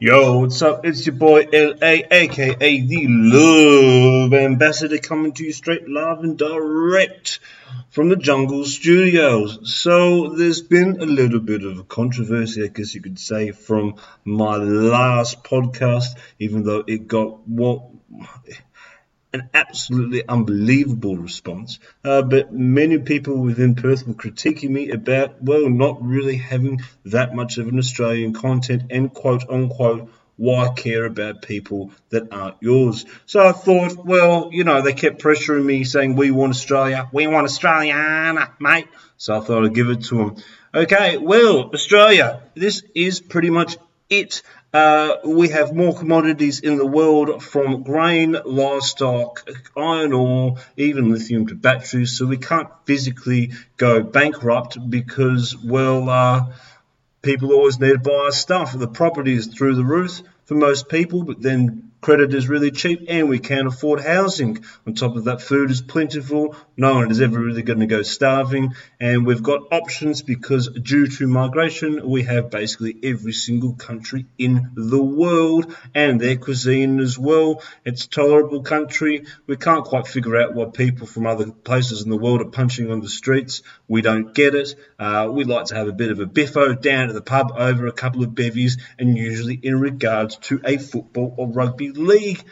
Yo, what's up? It's your boy LA, aka the Love Ambassador, coming to you straight live and direct from the Jungle Studios. So, there's been a little bit of a controversy, I guess you could say, from my last podcast, even though it got what an absolutely unbelievable response. Uh, but many people within Perth were critiquing me about, well, not really having that much of an Australian content and quote unquote, why care about people that aren't yours? So I thought, well, you know, they kept pressuring me saying, we want Australia, we want Australiana, mate. So I thought I'd give it to them. Okay, well, Australia, this is pretty much it. Uh, we have more commodities in the world from grain, livestock, iron ore, even lithium to batteries. So we can't physically go bankrupt because, well, uh, people always need to buy our stuff. The property is through the roof for most people, but then credit is really cheap and we can't afford housing. On top of that, food is plentiful. No one is ever really going to go starving. And we've got options because due to migration, we have basically every single country in the world and their cuisine as well. It's a tolerable country. We can't quite figure out what people from other places in the world are punching on the streets. We don't get it. Uh, we like to have a bit of a biffo down at the pub over a couple of bevies and usually in regards to a football or rugby League.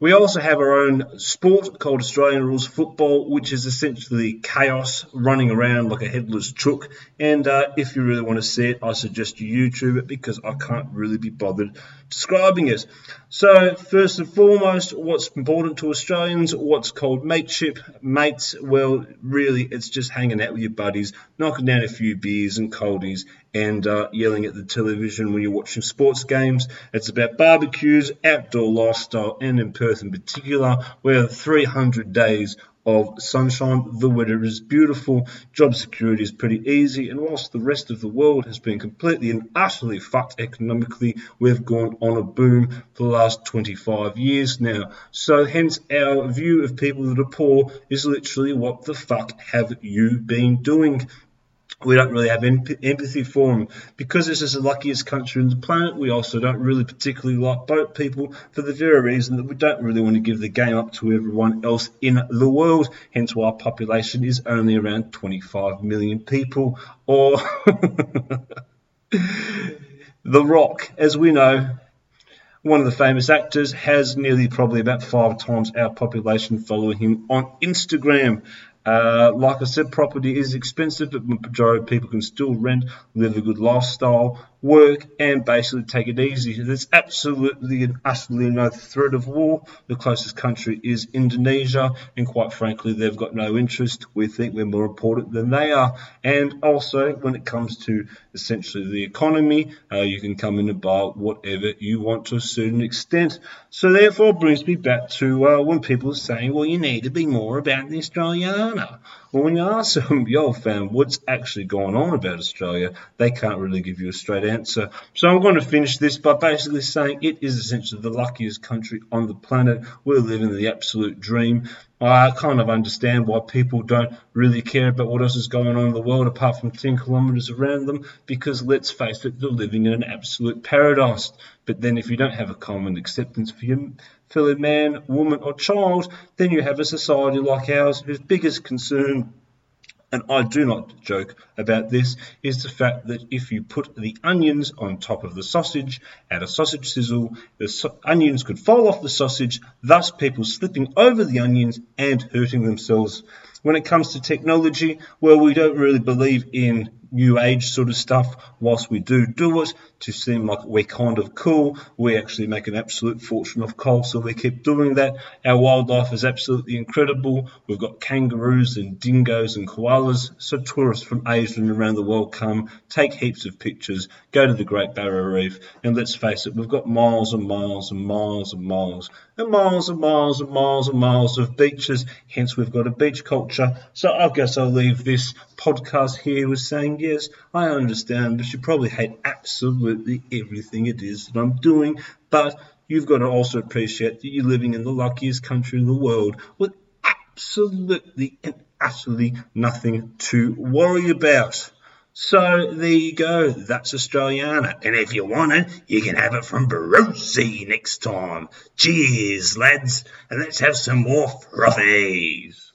We also have our own sport called Australian Rules Football, which is essentially chaos running around like a headless chook. And uh, if you really want to see it, I suggest you YouTube it because I can't really be bothered describing it. So, first and foremost, what's important to Australians? What's called mateship? Mates, well, really, it's just hanging out with your buddies, knocking down a few beers and coldies, and uh, yelling at the television when you're watching sports games. It's about barbecues, outdoor lifestyle, and in Perth in particular, we have 300 days of sunshine. The weather is beautiful, job security is pretty easy, and whilst the rest of the world has been completely and utterly fucked economically, we've gone on a boom for the last 25 years now. So, hence, our view of people that are poor is literally what the fuck have you been doing? We don't really have empathy for them. Because this is the luckiest country on the planet, we also don't really particularly like boat people for the very reason that we don't really want to give the game up to everyone else in the world. Hence why our population is only around 25 million people. Or The Rock, as we know, one of the famous actors has nearly probably about five times our population following him on Instagram. Uh, like I said, property is expensive, but the majority of people can still rent, live a good lifestyle, work, and basically take it easy. There's absolutely and utterly no threat of war. The closest country is Indonesia, and quite frankly, they've got no interest. We think we're more important than they are. And also, when it comes to essentially the economy, uh, you can come in and buy whatever you want to a certain extent. So, therefore, brings me back to uh, when people are saying, well, you need to be more about the Australiana. Well, when you ask them, yo, fam, what's actually going on about Australia, they can't really give you a straight answer. So I'm going to finish this by basically saying it is essentially the luckiest country on the planet. We're living the absolute dream. I kind of understand why people don't really care about what else is going on in the world apart from 10 kilometres around them because let's face it, they're living in an absolute paradise. But then if you don't have a common acceptance for your fellow man, woman, or child, then you have a society like ours whose biggest concern and I do not joke about this, is the fact that if you put the onions on top of the sausage at a sausage sizzle, the so- onions could fall off the sausage, thus people slipping over the onions and hurting themselves. When it comes to technology, well, we don't really believe in new age sort of stuff whilst we do do it to seem like we're kind of cool. We actually make an absolute fortune of coal, so we keep doing that. Our wildlife is absolutely incredible. We've got kangaroos and dingoes and koalas. So tourists from Asia and around the world come, take heaps of pictures, go to the Great Barrier Reef, and let's face it, we've got miles and miles and miles and miles and miles and miles and miles and miles of beaches. Hence, we've got a beach culture. So I guess I'll leave this podcast here with saying, yes, I understand, but you probably hate absolutely everything it is that I'm doing. But you've got to also appreciate that you're living in the luckiest country in the world with absolutely and utterly nothing to worry about. So there you go. That's Australiana. And if you want it, you can have it from Brucey next time. Cheers, lads. And let's have some more frothies.